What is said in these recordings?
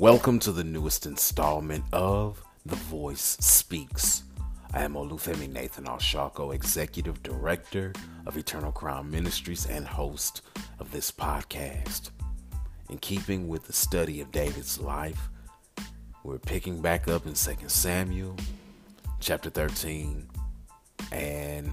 Welcome to the newest installment of The Voice Speaks. I am Olufemi Nathan Oshako, Executive Director of Eternal Crown Ministries and host of this podcast. In keeping with the study of David's life, we're picking back up in 2 Samuel chapter 13 and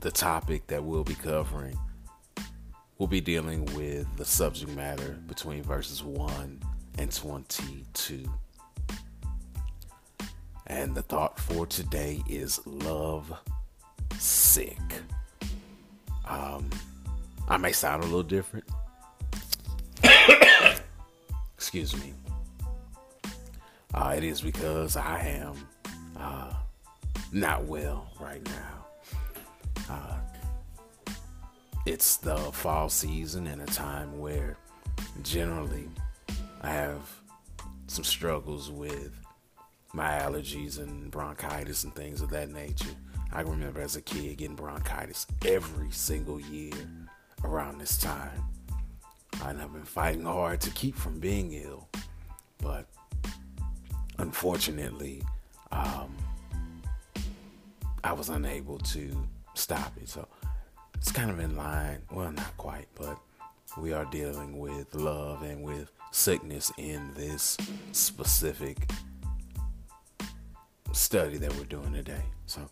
the topic that we'll be covering we'll be dealing with the subject matter between verses 1 and 22. And the thought for today is love sick. Um, I may sound a little different. Excuse me. Uh, it is because I am uh, not well right now. It's the fall season and a time where generally I have some struggles with my allergies and bronchitis and things of that nature. I remember as a kid getting bronchitis every single year around this time. And I've been fighting hard to keep from being ill. But unfortunately, um, I was unable to stop it. So it's kind of in line. Well, not quite, but we are dealing with love and with sickness in this specific study that we're doing today. So,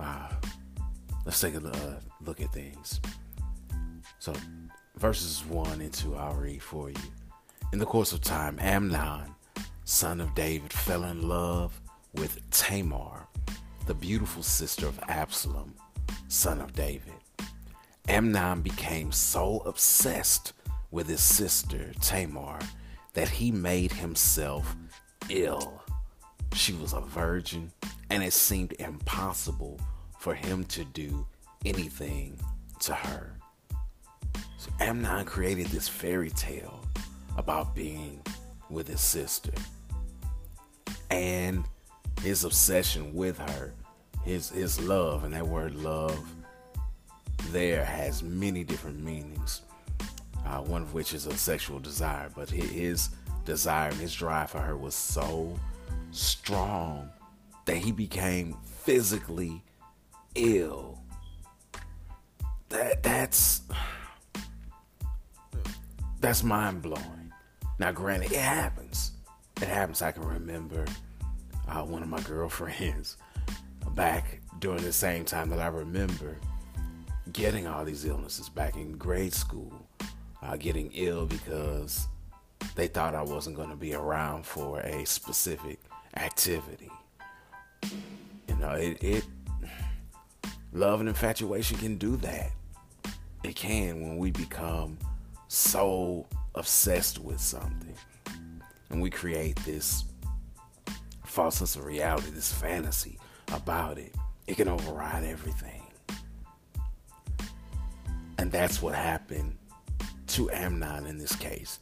uh, let's take a uh, look at things. So, verses 1 and 2, I'll read for you. In the course of time, Amnon, son of David, fell in love with Tamar, the beautiful sister of Absalom, son of David. Amnon became so obsessed with his sister Tamar that he made himself ill. She was a virgin, and it seemed impossible for him to do anything to her. So Amnon created this fairy tale about being with his sister and his obsession with her, his his love, and that word love there has many different meanings. Uh, one of which is a sexual desire, but his desire and his drive for her was so strong that he became physically ill. That that's that's mind blowing. Now, granted, it happens. It happens. I can remember uh, one of my girlfriends back during the same time that I remember getting all these illnesses back in grade school, uh, getting ill because they thought I wasn't going to be around for a specific activity. You know, it, it love and infatuation can do that. It can when we become so obsessed with something and we create this false sense of reality, this fantasy about it. It can override everything. That's what happened to Amnon in this case.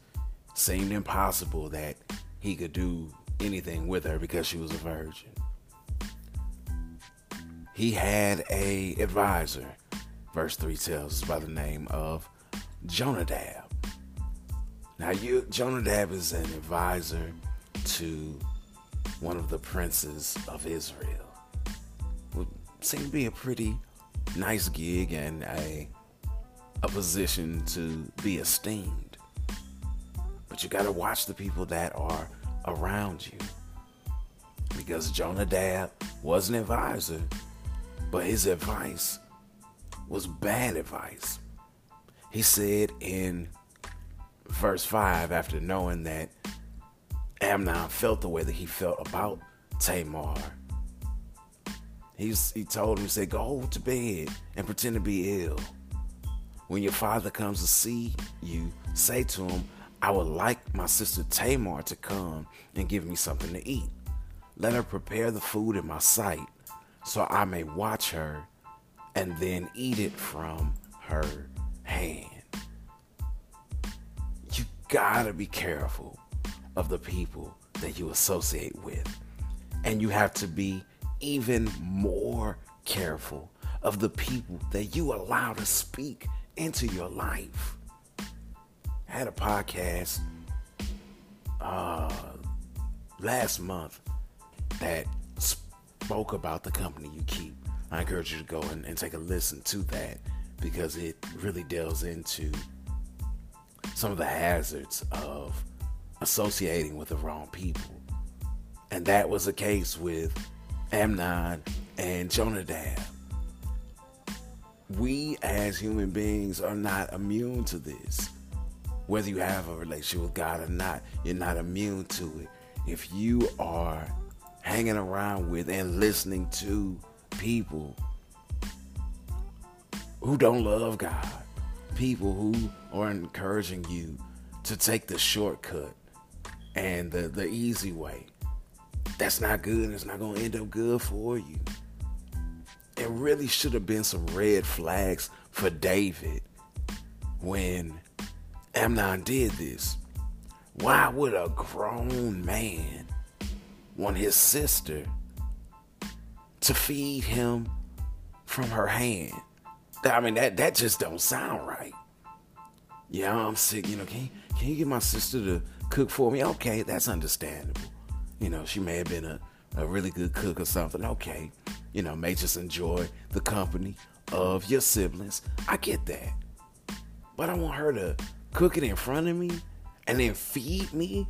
Seemed impossible that he could do anything with her because she was a virgin. He had a advisor, verse 3 tells us by the name of Jonadab. Now you Jonadab is an advisor to one of the princes of Israel. Would seem to be a pretty nice gig and a a position to be esteemed. But you got to watch the people that are around you. Because Jonadab was an advisor, but his advice was bad advice. He said in verse 5, after knowing that Amnon felt the way that he felt about Tamar, he's, he told him, he said, Go to bed and pretend to be ill. When your father comes to see you, say to him, I would like my sister Tamar to come and give me something to eat. Let her prepare the food in my sight so I may watch her and then eat it from her hand. You gotta be careful of the people that you associate with. And you have to be even more careful of the people that you allow to speak into your life. I had a podcast uh, last month that spoke about the company you keep. I encourage you to go and, and take a listen to that because it really delves into some of the hazards of associating with the wrong people. And that was the case with Amnon and Jonadab. We as human beings are not immune to this. Whether you have a relationship with God or not, you're not immune to it. If you are hanging around with and listening to people who don't love God, people who are encouraging you to take the shortcut and the, the easy way. That's not good. It's not going to end up good for you. It really should have been some red flags for David when Amnon did this. Why would a grown man want his sister to feed him from her hand? I mean, that that just don't sound right. Yeah, I'm sick. You know, can can you get my sister to cook for me? Okay, that's understandable. You know, she may have been a, a really good cook or something. Okay, you know, may just enjoy the company of your siblings. I get that, but I want her to cook it in front of me and then feed me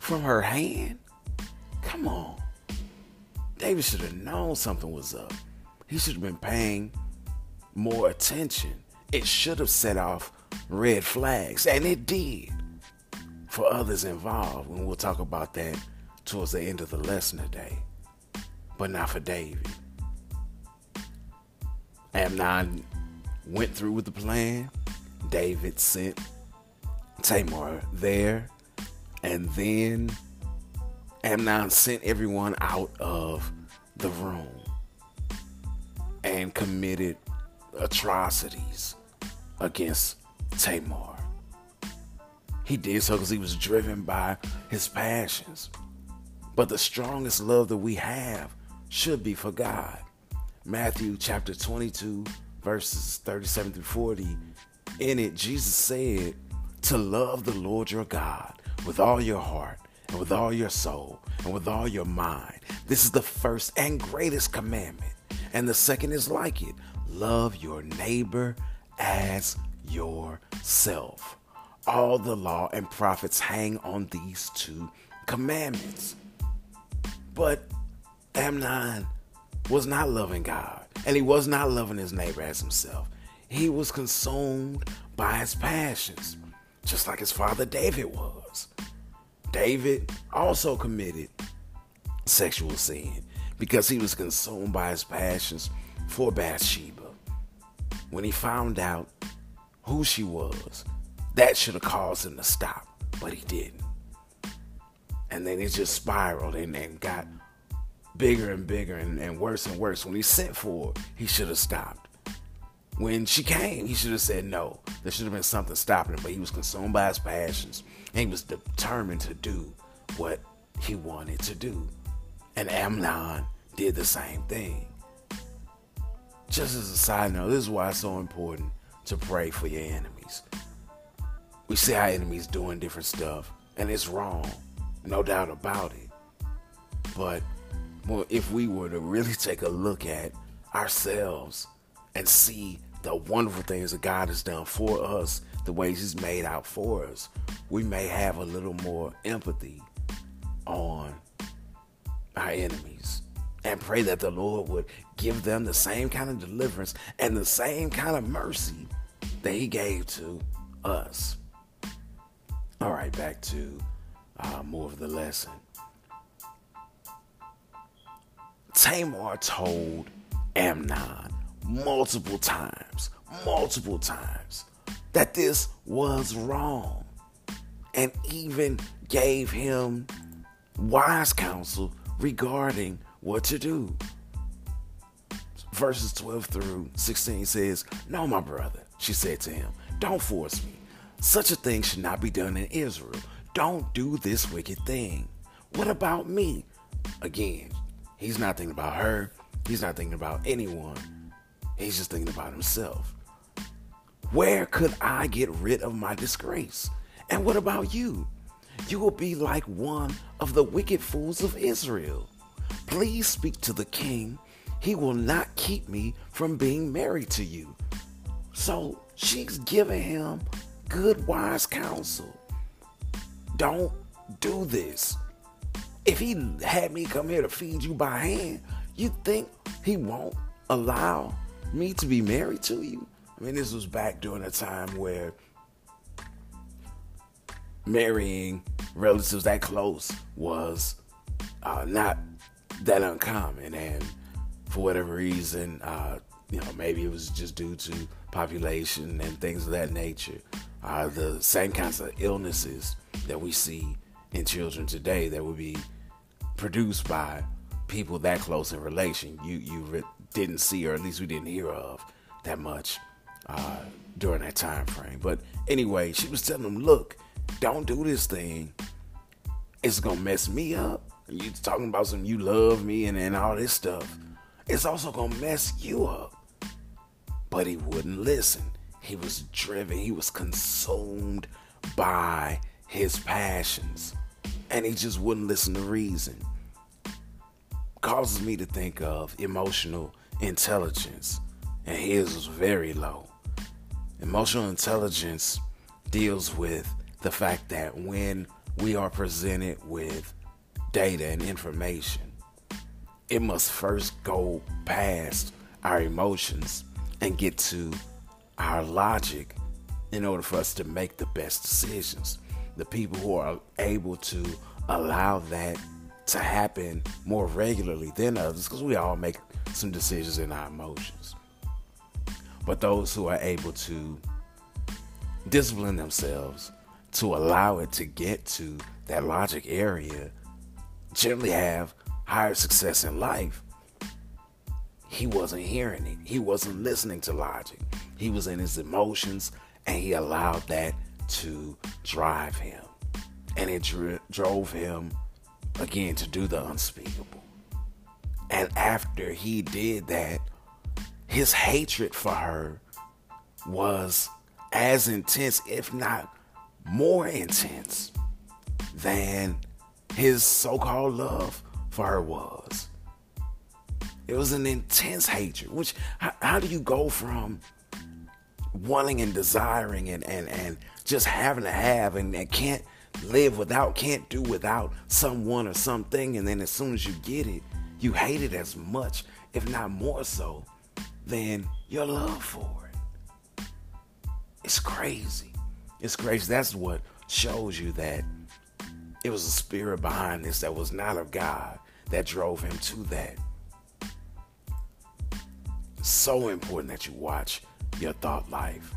from her hand. Come on, David should have known something was up. He should have been paying more attention. It should have set off red flags, and it did for others involved. And we'll talk about that towards the end of the lesson today. But not for David. Amnon went through with the plan. David sent Tamar there. And then Amnon sent everyone out of the room and committed atrocities against Tamar. He did so because he was driven by his passions. But the strongest love that we have should be for God. Matthew chapter 22, verses 37 through 40. In it, Jesus said, To love the Lord your God with all your heart, and with all your soul, and with all your mind. This is the first and greatest commandment. And the second is like it love your neighbor as yourself. All the law and prophets hang on these two commandments. But Amnon was not loving God, and he was not loving his neighbor as himself. He was consumed by his passions, just like his father David was. David also committed sexual sin because he was consumed by his passions for Bathsheba. When he found out who she was, that should have caused him to stop, but he didn't. And then it just spiraled and, and got bigger and bigger and, and worse and worse. When he sent for her, he should have stopped. When she came, he should have said no. There should have been something stopping him, but he was consumed by his passions and he was determined to do what he wanted to do. And Amnon did the same thing. Just as a side note, this is why it's so important to pray for your enemies. We see our enemies doing different stuff, and it's wrong, no doubt about it. But well, if we were to really take a look at ourselves and see the wonderful things that God has done for us, the ways He's made out for us, we may have a little more empathy on our enemies and pray that the Lord would give them the same kind of deliverance and the same kind of mercy that He gave to us. All right, back to uh, more of the lesson. Tamar told Amnon multiple times, multiple times, that this was wrong, and even gave him wise counsel regarding what to do. Verses 12 through 16 says, No, my brother, she said to him, don't force me. Such a thing should not be done in Israel. Don't do this wicked thing. What about me? Again, he's not thinking about her. He's not thinking about anyone. He's just thinking about himself. Where could I get rid of my disgrace? And what about you? you will be like one of the wicked fools of Israel. Please speak to the king. He will not keep me from being married to you. So she's giving him good, wise counsel. Don't do this. If he had me come here to feed you by hand, you think he won't allow me to be married to you? I mean, this was back during a time where marrying relatives that close was uh, not that uncommon. And for whatever reason, uh, you know, maybe it was just due to population and things of that nature. Uh, the same kinds of illnesses that we see in children today that would be produced by people that close in relation. You you re- didn't see, or at least we didn't hear of that much uh, during that time frame. But anyway, she was telling him, "Look, don't do this thing. It's gonna mess me up. And you talking about some you love me and, and all this stuff. It's also gonna mess you up. But he wouldn't listen. He was driven, he was consumed by his passions. And he just wouldn't listen to reason. Causes me to think of emotional intelligence. And his was very low. Emotional intelligence deals with the fact that when we are presented with data and information, it must first go past our emotions and get to our logic in order for us to make the best decisions. The people who are able to allow that to happen more regularly than others, because we all make some decisions in our emotions. But those who are able to discipline themselves to allow it to get to that logic area generally have higher success in life. He wasn't hearing it. He wasn't listening to logic. He was in his emotions and he allowed that to drive him. And it dr- drove him again to do the unspeakable. And after he did that, his hatred for her was as intense, if not more intense than his so called love for her was. It was an intense hatred, which, how, how, do you go from wanting and desiring and, and, and just having to have and, and can't live without, can't do without someone or something, and then as soon as you get it, you hate it as much, if not more so, than your love for it? It's crazy. It's crazy. That's what shows you that it was a spirit behind this that was not of God that drove him to that. So important that you watch your thought life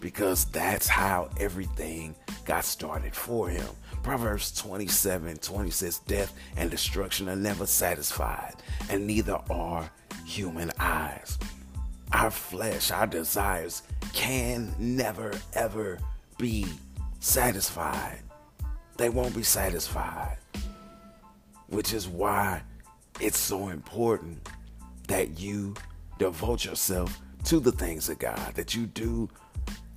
because that's how everything got started for him. Proverbs 27 20 says, Death and destruction are never satisfied, and neither are human eyes. Our flesh, our desires can never, ever be satisfied. They won't be satisfied. Which is why it's so important that you devote yourself to the things of God, that you do,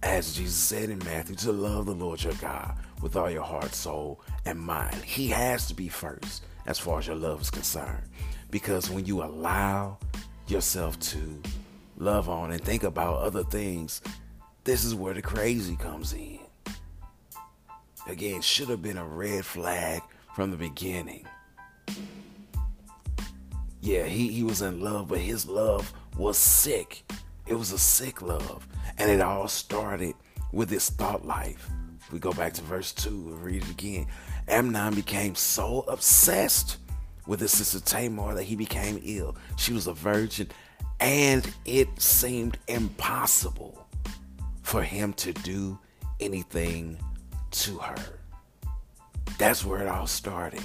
as Jesus said in Matthew, to love the Lord your God with all your heart, soul, and mind. He has to be first as far as your love is concerned. Because when you allow yourself to love on and think about other things this is where the crazy comes in. Again, should have been a red flag from the beginning. Yeah, he, he was in love, but his love was sick. It was a sick love. And it all started with his thought life. We go back to verse 2 and read it again. Amnon became so obsessed with his sister Tamar that he became ill. She was a virgin, and it seemed impossible for him to do anything to her. That's where it all started.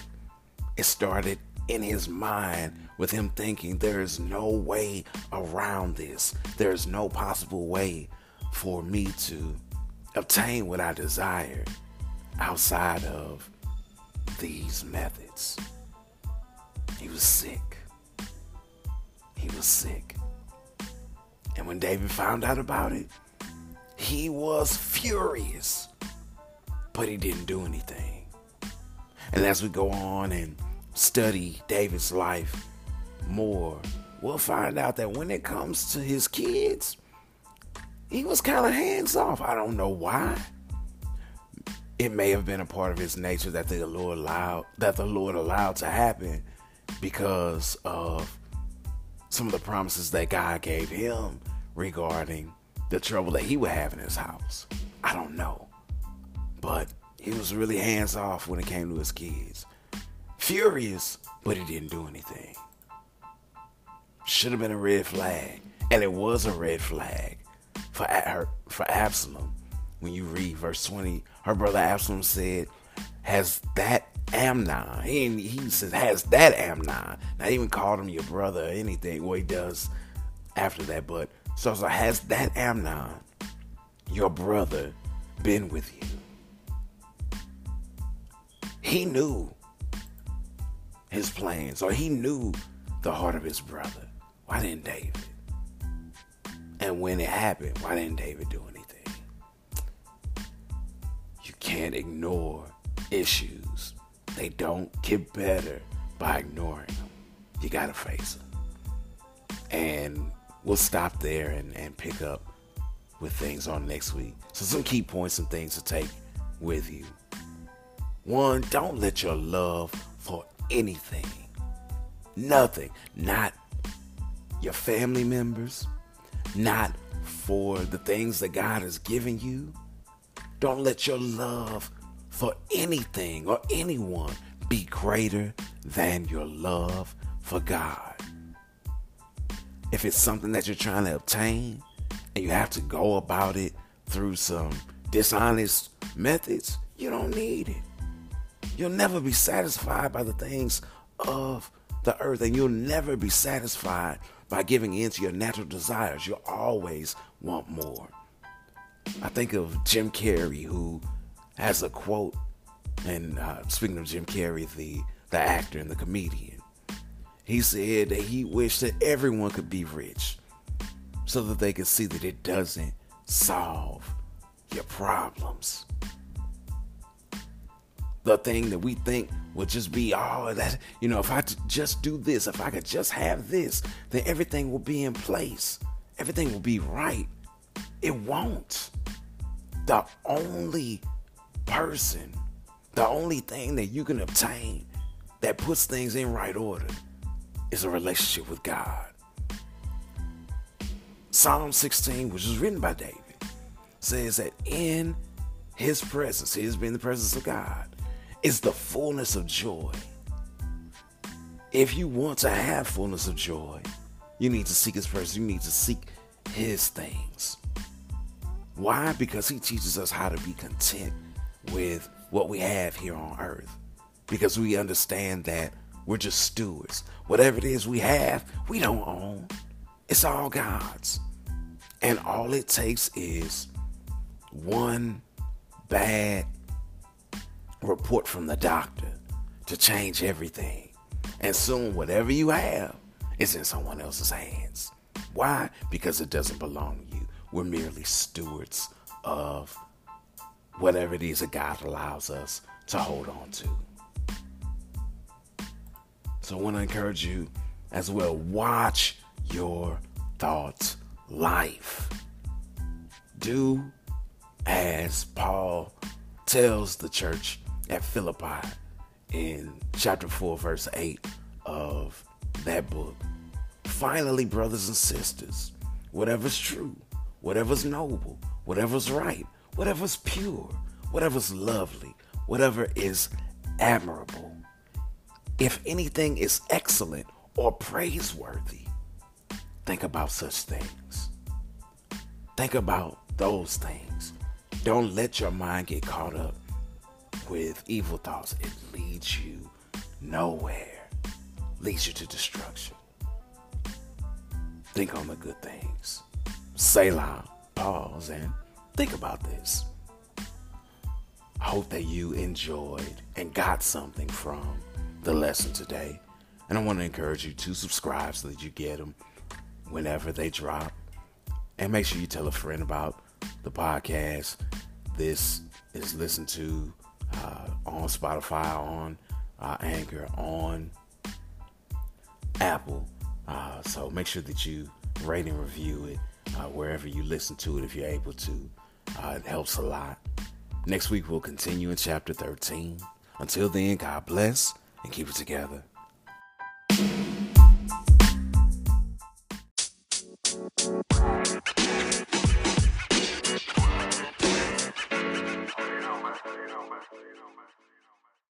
It started in his mind with him thinking there is no way around this. There is no possible way for me to obtain what I desire outside of these methods. He was sick. He was sick. And when David found out about it, he was furious, but he didn't do anything. And as we go on and study David's life more, we'll find out that when it comes to his kids, he was kind of hands off. I don't know why. It may have been a part of his nature that the Lord allowed that the Lord allowed to happen because of some of the promises that God gave him regarding the trouble that he would have in his house. I don't know. But he was really hands off when it came to his kids. Furious, but he didn't do anything. Should have been a red flag. And it was a red flag for her, for Absalom. When you read verse 20, her brother Absalom said, Has that Amnon? He, he says, Has that Amnon? Not even called him your brother or anything. Well, he does after that. But so, so has that Amnon, your brother, been with you? He knew his plans, or he knew the heart of his brother. Why didn't David? And when it happened, why didn't David do anything? You can't ignore issues. They don't get better by ignoring them. You gotta face them. And we'll stop there and, and pick up with things on next week. So some key points and things to take with you. One, don't let your love anything, nothing, not your family members, not for the things that God has given you. Don't let your love for anything or anyone be greater than your love for God. If it's something that you're trying to obtain and you have to go about it through some dishonest methods, you don't need it. You'll never be satisfied by the things of the earth, and you'll never be satisfied by giving in to your natural desires. You'll always want more. I think of Jim Carrey, who has a quote, and uh, speaking of Jim Carrey, the, the actor and the comedian, he said that he wished that everyone could be rich so that they could see that it doesn't solve your problems the thing that we think would just be all oh, that, you know, if I just do this, if I could just have this, then everything will be in place. Everything will be right. It won't. The only person, the only thing that you can obtain that puts things in right order is a relationship with God. Psalm 16, which was written by David, says that in his presence, he has been the presence of God, is the fullness of joy. If you want to have fullness of joy, you need to seek his presence. You need to seek his things. Why? Because he teaches us how to be content with what we have here on earth. Because we understand that we're just stewards. Whatever it is we have, we don't own. It's all God's. And all it takes is one bad report from the doctor to change everything. And soon, whatever you have is in someone else's hands. Why? Because it doesn't belong to you. We're merely stewards of whatever it is that God allows us to hold on to. So I want to encourage you as well watch your thoughts life. Do as Paul tells the church at Philippi in chapter 4, verse 8 of that book. Finally, brothers and sisters, whatever's true, whatever's noble, whatever's right, whatever's pure, whatever's lovely, whatever is admirable, if anything is excellent or praiseworthy, think about such things. Think about those things. Don't let your mind get caught up with evil thoughts, it leads you nowhere, leads you to destruction. Think on the good things. Selah, pause, and think about this. I hope that you enjoyed and got something from the lesson today. And I want to encourage you to subscribe so that you get them whenever they drop. And make sure you tell a friend about the podcast. This is listened to uh, on Spotify, on uh, Anchor, on Apple. Uh, so make sure that you rate and review it uh, wherever you listen to it if you're able to. Uh, it helps a lot. Next week we'll continue in chapter 13. Until then, God bless and keep it together.